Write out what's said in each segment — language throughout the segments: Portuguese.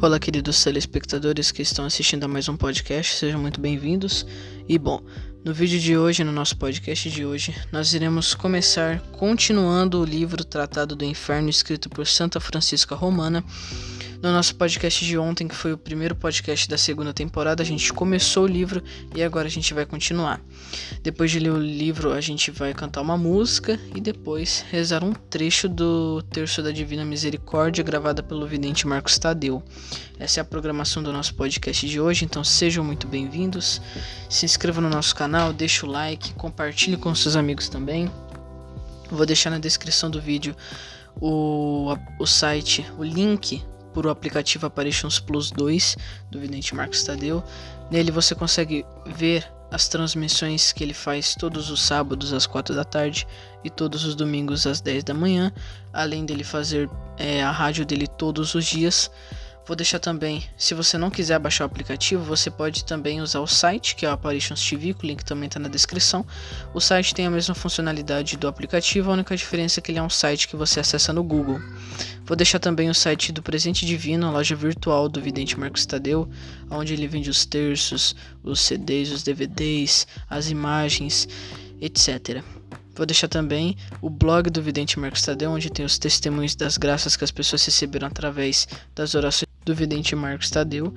Olá, queridos telespectadores que estão assistindo a mais um podcast, sejam muito bem-vindos. E bom, no vídeo de hoje, no nosso podcast de hoje, nós iremos começar continuando o livro Tratado do Inferno escrito por Santa Francisca Romana no nosso podcast de ontem, que foi o primeiro podcast da segunda temporada, a gente começou o livro e agora a gente vai continuar. Depois de ler o livro, a gente vai cantar uma música e depois rezar um trecho do Terço da Divina Misericórdia gravada pelo vidente Marcos Tadeu. Essa é a programação do nosso podcast de hoje, então sejam muito bem-vindos. Se inscreva no nosso canal, deixe o like, compartilhe com seus amigos também. Vou deixar na descrição do vídeo o, o site, o link por o aplicativo Apparitions Plus 2 do Vidente Marcos Tadeu. Nele você consegue ver as transmissões que ele faz todos os sábados às 4 da tarde e todos os domingos às 10 da manhã, além dele fazer é, a rádio dele todos os dias. Vou deixar também, se você não quiser baixar o aplicativo, você pode também usar o site, que é o Apparitions TV, o link também está na descrição. O site tem a mesma funcionalidade do aplicativo, a única diferença é que ele é um site que você acessa no Google. Vou deixar também o site do Presente Divino, a loja virtual do Vidente Marcos Tadeu, onde ele vende os terços, os CDs, os DVDs, as imagens, etc. Vou deixar também o blog do Vidente Marcos Tadeu, onde tem os testemunhos das graças que as pessoas receberam através das orações do vidente Marcos Tadeu.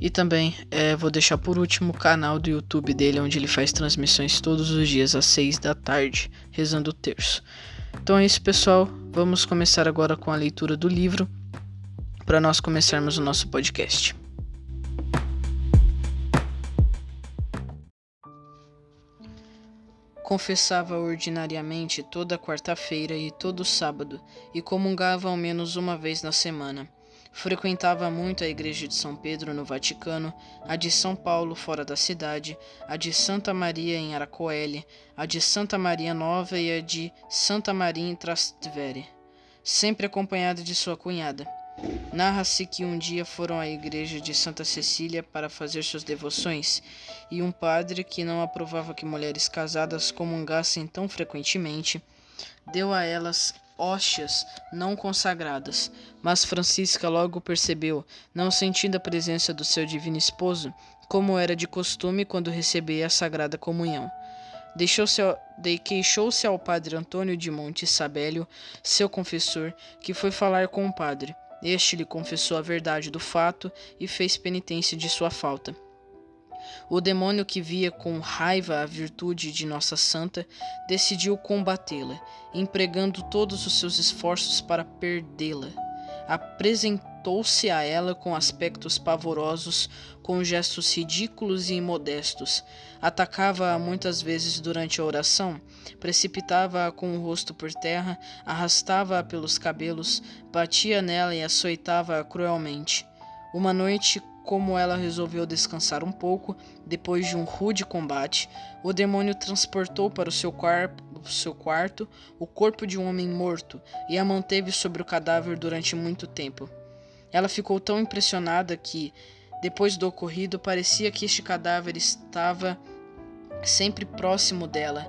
E também é, vou deixar por último o canal do YouTube dele, onde ele faz transmissões todos os dias às 6 da tarde, rezando o terço. Então é isso, pessoal. Vamos começar agora com a leitura do livro, para nós começarmos o nosso podcast. Confessava ordinariamente toda quarta-feira e todo sábado, e comungava ao menos uma vez na semana Frequentava muito a igreja de São Pedro no Vaticano, a de São Paulo fora da cidade, a de Santa Maria em Aracoeli, a de Santa Maria Nova e a de Santa Maria em Trastevere, sempre acompanhada de sua cunhada. Narra-se que um dia foram à igreja de Santa Cecília para fazer suas devoções, e um padre que não aprovava que mulheres casadas comungassem tão frequentemente, deu a elas hóstias não consagradas. Mas Francisca logo percebeu, não sentindo a presença do seu divino esposo, como era de costume quando recebia a Sagrada Comunhão. Deixou-se de, queixou-se ao padre Antônio de Monte Sabélio, seu confessor, que foi falar com o padre. Este lhe confessou a verdade do fato e fez penitência de sua falta. O demônio que via com raiva a virtude de Nossa Santa decidiu combatê-la, empregando todos os seus esforços para perdê-la. Apresentou-se a ela com aspectos pavorosos, com gestos ridículos e imodestos. Atacava-a muitas vezes durante a oração, precipitava-a com o rosto por terra, arrastava-a pelos cabelos, batia nela e açoitava-a cruelmente. Uma noite, como ela resolveu descansar um pouco, depois de um rude combate, o demônio transportou para o seu, seu quarto o corpo de um homem morto e a manteve sobre o cadáver durante muito tempo. Ela ficou tão impressionada que, depois do ocorrido, parecia que este cadáver estava sempre próximo dela,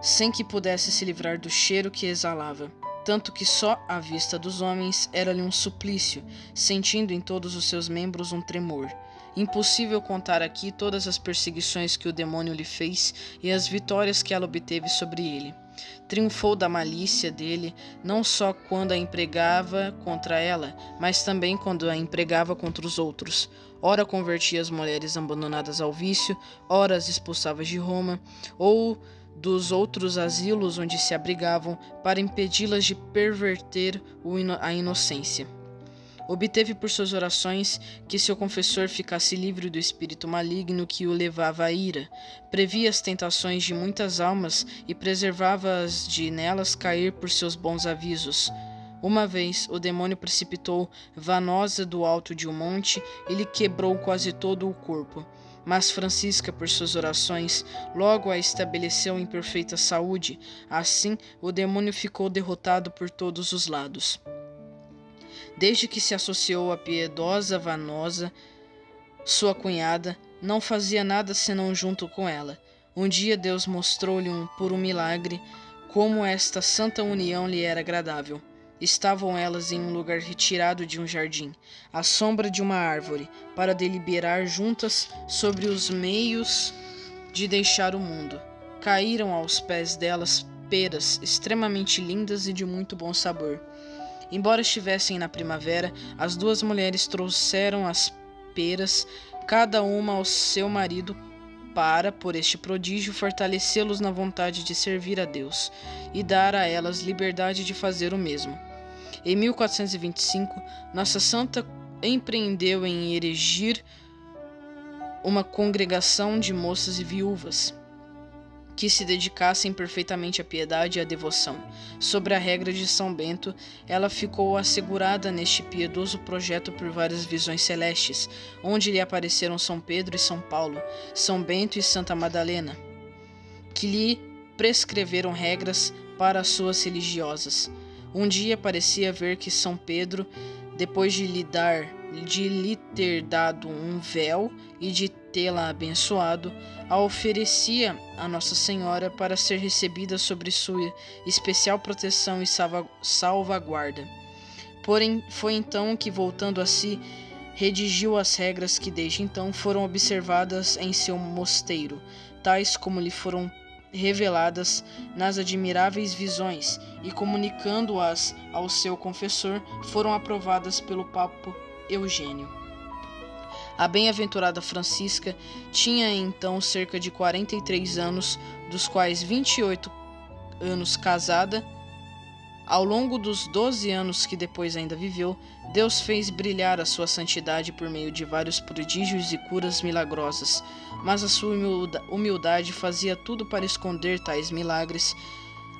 sem que pudesse se livrar do cheiro que exalava tanto que só a vista dos homens era-lhe um suplício, sentindo em todos os seus membros um tremor. Impossível contar aqui todas as perseguições que o demônio lhe fez e as vitórias que ela obteve sobre ele. Triunfou da malícia dele, não só quando a empregava contra ela, mas também quando a empregava contra os outros. Ora convertia as mulheres abandonadas ao vício, ora as expulsava de Roma, ou dos outros asilos onde se abrigavam para impedi-las de perverter a inocência. Obteve por suas orações que seu confessor ficasse livre do espírito maligno que o levava à ira, previa as tentações de muitas almas e preservava-as de nelas cair por seus bons avisos. Uma vez o demônio precipitou Vanosa do alto de um monte e lhe quebrou quase todo o corpo mas Francisca, por suas orações, logo a estabeleceu em perfeita saúde. Assim, o demônio ficou derrotado por todos os lados. Desde que se associou à piedosa Vanosa, sua cunhada, não fazia nada senão junto com ela. Um dia Deus mostrou-lhe um, por um milagre como esta santa união lhe era agradável. Estavam elas em um lugar retirado de um jardim, à sombra de uma árvore, para deliberar juntas sobre os meios de deixar o mundo. Caíram aos pés delas peras extremamente lindas e de muito bom sabor. Embora estivessem na primavera, as duas mulheres trouxeram as peras, cada uma ao seu marido, para, por este prodígio, fortalecê-los na vontade de servir a Deus e dar a elas liberdade de fazer o mesmo. Em 1425, Nossa Santa empreendeu em erigir uma congregação de moças e viúvas que se dedicassem perfeitamente à piedade e à devoção. Sobre a regra de São Bento, ela ficou assegurada neste piedoso projeto por várias visões celestes, onde lhe apareceram São Pedro e São Paulo, São Bento e Santa Madalena, que lhe prescreveram regras para as suas religiosas. Um dia parecia ver que São Pedro, depois de lhe dar, de lhe ter dado um véu e de tê-la abençoado, a oferecia a Nossa Senhora para ser recebida sobre sua especial proteção e salvaguarda. Porém, foi então que, voltando a si, redigiu as regras que desde então foram observadas em seu mosteiro, tais como lhe foram reveladas nas admiráveis visões e comunicando-as ao seu confessor, foram aprovadas pelo Papa Eugênio. A bem-aventurada Francisca tinha então cerca de 43 anos, dos quais 28 anos casada. Ao longo dos 12 anos que depois ainda viveu, Deus fez brilhar a sua santidade por meio de vários prodígios e curas milagrosas, mas a sua humildade fazia tudo para esconder tais milagres,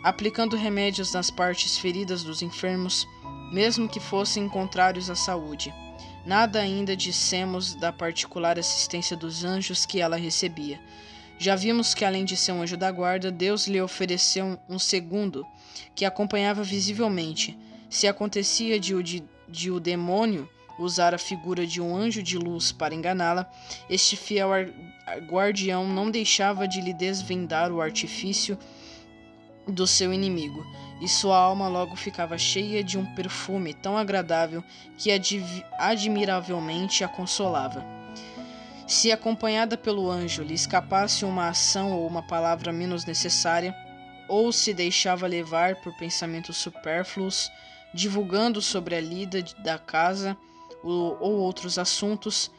aplicando remédios nas partes feridas dos enfermos, mesmo que fossem contrários à saúde. Nada ainda dissemos da particular assistência dos anjos que ela recebia. Já vimos que, além de ser um anjo da guarda, Deus lhe ofereceu um segundo, que acompanhava visivelmente. Se acontecia de o, de, de o demônio usar a figura de um anjo de luz para enganá-la, este fiel guardião não deixava de lhe desvendar o artifício do seu inimigo, e sua alma logo ficava cheia de um perfume tão agradável que admiravelmente a consolava. Se acompanhada pelo anjo lhe escapasse uma ação ou uma palavra menos necessária, ou se deixava levar por pensamentos supérfluos, divulgando sobre a lida da casa ou outros assuntos,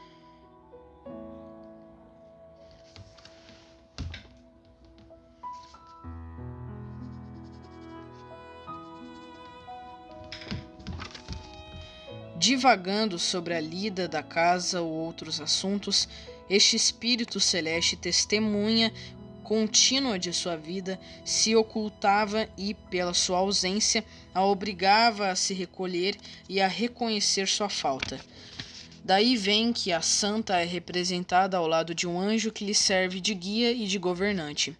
divagando sobre a lida da casa ou outros assuntos, este espírito celeste testemunha contínua de sua vida se ocultava e, pela sua ausência, a obrigava a se recolher e a reconhecer sua falta. Daí vem que a santa é representada ao lado de um anjo que lhe serve de guia e de governante.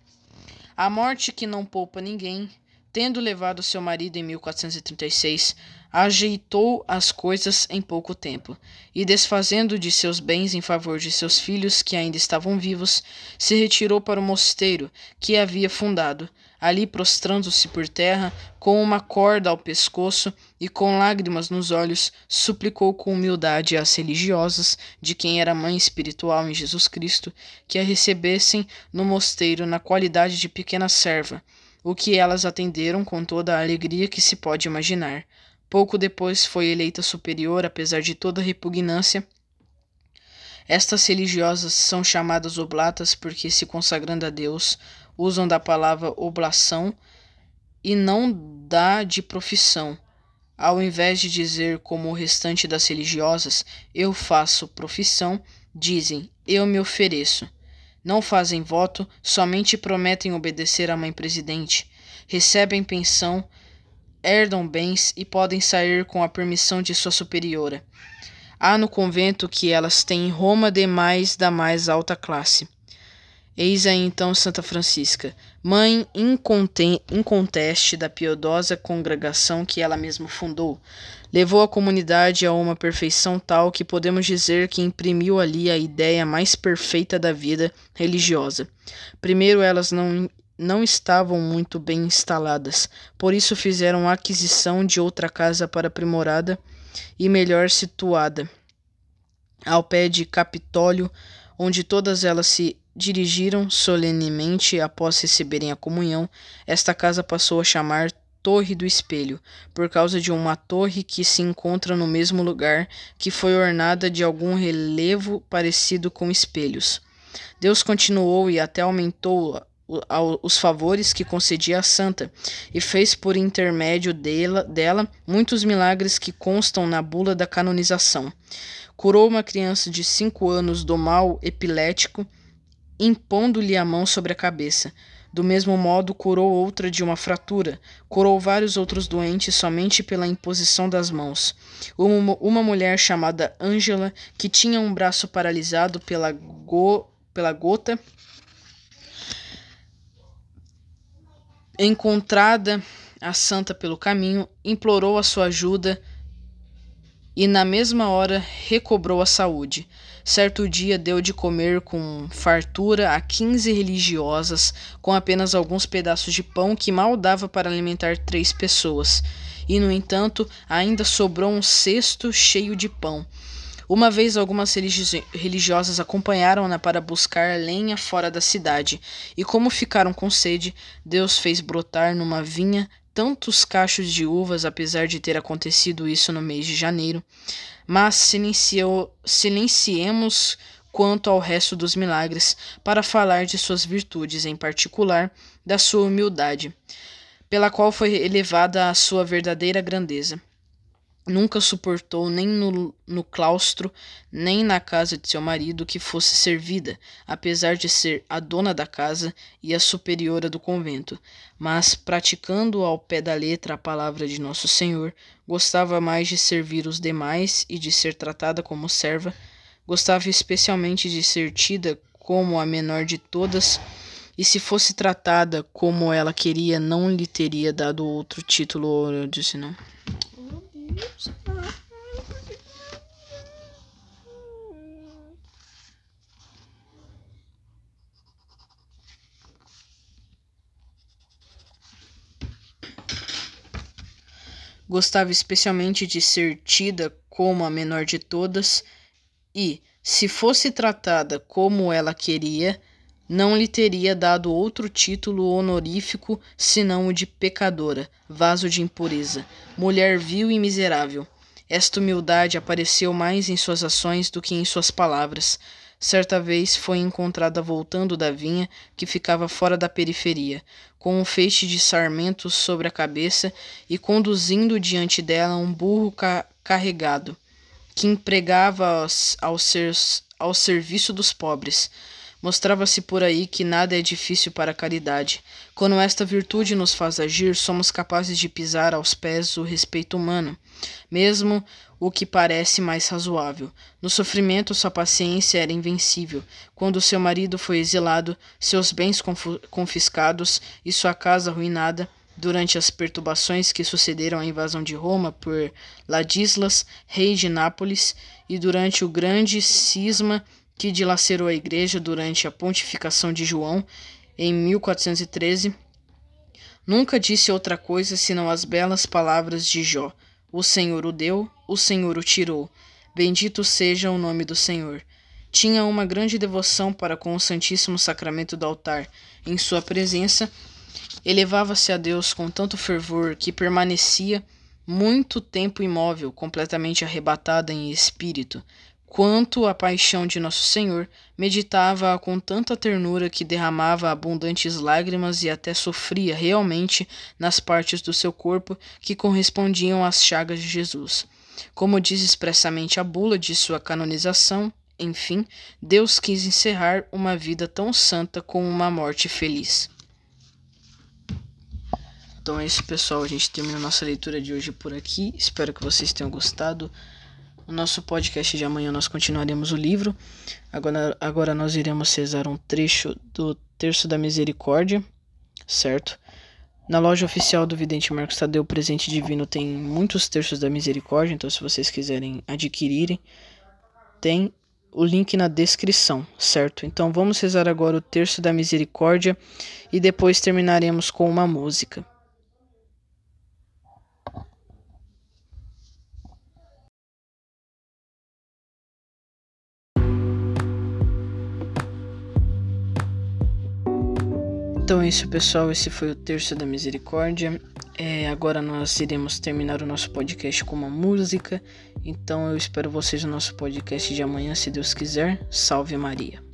A morte que não poupa ninguém, tendo levado seu marido em 1436, ajeitou as coisas em pouco tempo, e desfazendo de seus bens em favor de seus filhos que ainda estavam vivos, se retirou para o mosteiro que havia fundado, ali prostrando-se por terra, com uma corda ao pescoço e com lágrimas nos olhos, suplicou com humildade às religiosas, de quem era mãe espiritual em Jesus Cristo, que a recebessem no mosteiro na qualidade de pequena serva, o que elas atenderam com toda a alegria que se pode imaginar. Pouco depois foi eleita superior, apesar de toda repugnância. Estas religiosas são chamadas oblatas porque, se consagrando a Deus, usam da palavra oblação e não da de profissão. Ao invés de dizer, como o restante das religiosas, eu faço profissão, dizem, eu me ofereço. Não fazem voto, somente prometem obedecer à mãe presidente. Recebem pensão, herdam bens e podem sair com a permissão de sua superiora. Há no convento que elas têm Roma demais da mais alta classe. Eis aí então Santa Francisca, mãe inconteste da piedosa congregação que ela mesma fundou, levou a comunidade a uma perfeição tal que podemos dizer que imprimiu ali a ideia mais perfeita da vida religiosa. Primeiro, elas não não estavam muito bem instaladas, por isso fizeram aquisição de outra casa para aprimorada e melhor situada, ao pé de Capitólio, onde todas elas se dirigiram solenemente após receberem a comunhão. Esta casa passou a chamar Torre do Espelho, por causa de uma torre que se encontra no mesmo lugar, que foi ornada de algum relevo parecido com espelhos. Deus continuou e até aumentou os favores que concedia a santa, e fez por intermédio dela, dela muitos milagres que constam na bula da canonização. Curou uma criança de cinco anos do mal epilético, impondo-lhe a mão sobre a cabeça. Do mesmo modo, curou outra de uma fratura, curou vários outros doentes somente pela imposição das mãos. Uma, uma mulher chamada Ângela, que tinha um braço paralisado pela, go, pela gota, encontrada a santa pelo caminho, implorou a sua ajuda e na mesma hora recobrou a saúde. Certo dia deu de comer com fartura a quinze religiosas, com apenas alguns pedaços de pão que mal dava para alimentar três pessoas. E, no entanto, ainda sobrou um cesto cheio de pão. Uma vez algumas religiosas acompanharam-na para buscar lenha fora da cidade, e como ficaram com sede, Deus fez brotar numa vinha tantos cachos de uvas, apesar de ter acontecido isso no mês de janeiro, mas silenciemos quanto ao resto dos milagres, para falar de suas virtudes, em particular da sua humildade, pela qual foi elevada a sua verdadeira grandeza. Nunca suportou nem no, no claustro, nem na casa de seu marido que fosse servida, apesar de ser a dona da casa e a superiora do convento. Mas, praticando ao pé da letra a palavra de Nosso Senhor, gostava mais de servir os demais e de ser tratada como serva. Gostava especialmente de ser tida como a menor de todas, e se fosse tratada como ela queria, não lhe teria dado outro título. Eu disse não. Gostava especialmente de ser tida como a menor de todas e, se fosse tratada como ela queria, não lhe teria dado outro título honorífico senão o de pecadora, vaso de impureza, mulher vil e miserável. Esta humildade apareceu mais em suas ações do que em suas palavras. Certa vez foi encontrada voltando da vinha, que ficava fora da periferia, com um feixe de sarmentos sobre a cabeça e conduzindo diante dela um burro ca carregado, que empregava ao, ser ao serviço dos pobres. Mostrava-se por aí que nada é difícil para a caridade. Quando esta virtude nos faz agir, somos capazes de pisar aos pés o respeito humano, mesmo o que parece mais razoável. No sofrimento, sua paciência era invencível. Quando seu marido foi exilado, seus bens confiscados e sua casa arruinada, durante as perturbações que sucederam à invasão de Roma por Ladislas, rei de Nápoles, e durante o grande cisma que dilacerou a igreja durante a pontificação de João em 1413, nunca disse outra coisa senão as belas palavras de Jó: O Senhor o deu, o Senhor o tirou. Bendito seja o nome do Senhor. Tinha uma grande devoção para com o Santíssimo Sacramento do altar. Em sua presença, elevava-se a Deus com tanto fervor que permanecia muito tempo imóvel, completamente arrebatada em espírito, quanto a paixão de Nosso Senhor, meditava-a com tanta ternura que derramava abundantes lágrimas e até sofria realmente nas partes do seu corpo que correspondiam às chagas de Jesus. Como diz expressamente a bula de sua canonização, enfim, Deus quis encerrar uma vida tão santa com uma morte feliz. Então é isso, pessoal. A gente termina nossa leitura de hoje por aqui. Espero que vocês tenham gostado. No nosso podcast de amanhã nós continuaremos o livro. Agora, agora nós iremos rezar um trecho do Terço da Misericórdia, certo? Na loja oficial do Vidente Marcos Tadeu Presente Divino tem muitos terços da misericórdia, então se vocês quiserem adquirirem, tem o link na descrição, certo? Então vamos rezar agora o terço da misericórdia e depois terminaremos com uma música. Então é isso, pessoal. Esse foi o Terço da Misericórdia. É, agora nós iremos terminar o nosso podcast com uma música. Então eu espero vocês no nosso podcast de amanhã, se Deus quiser. Salve Maria.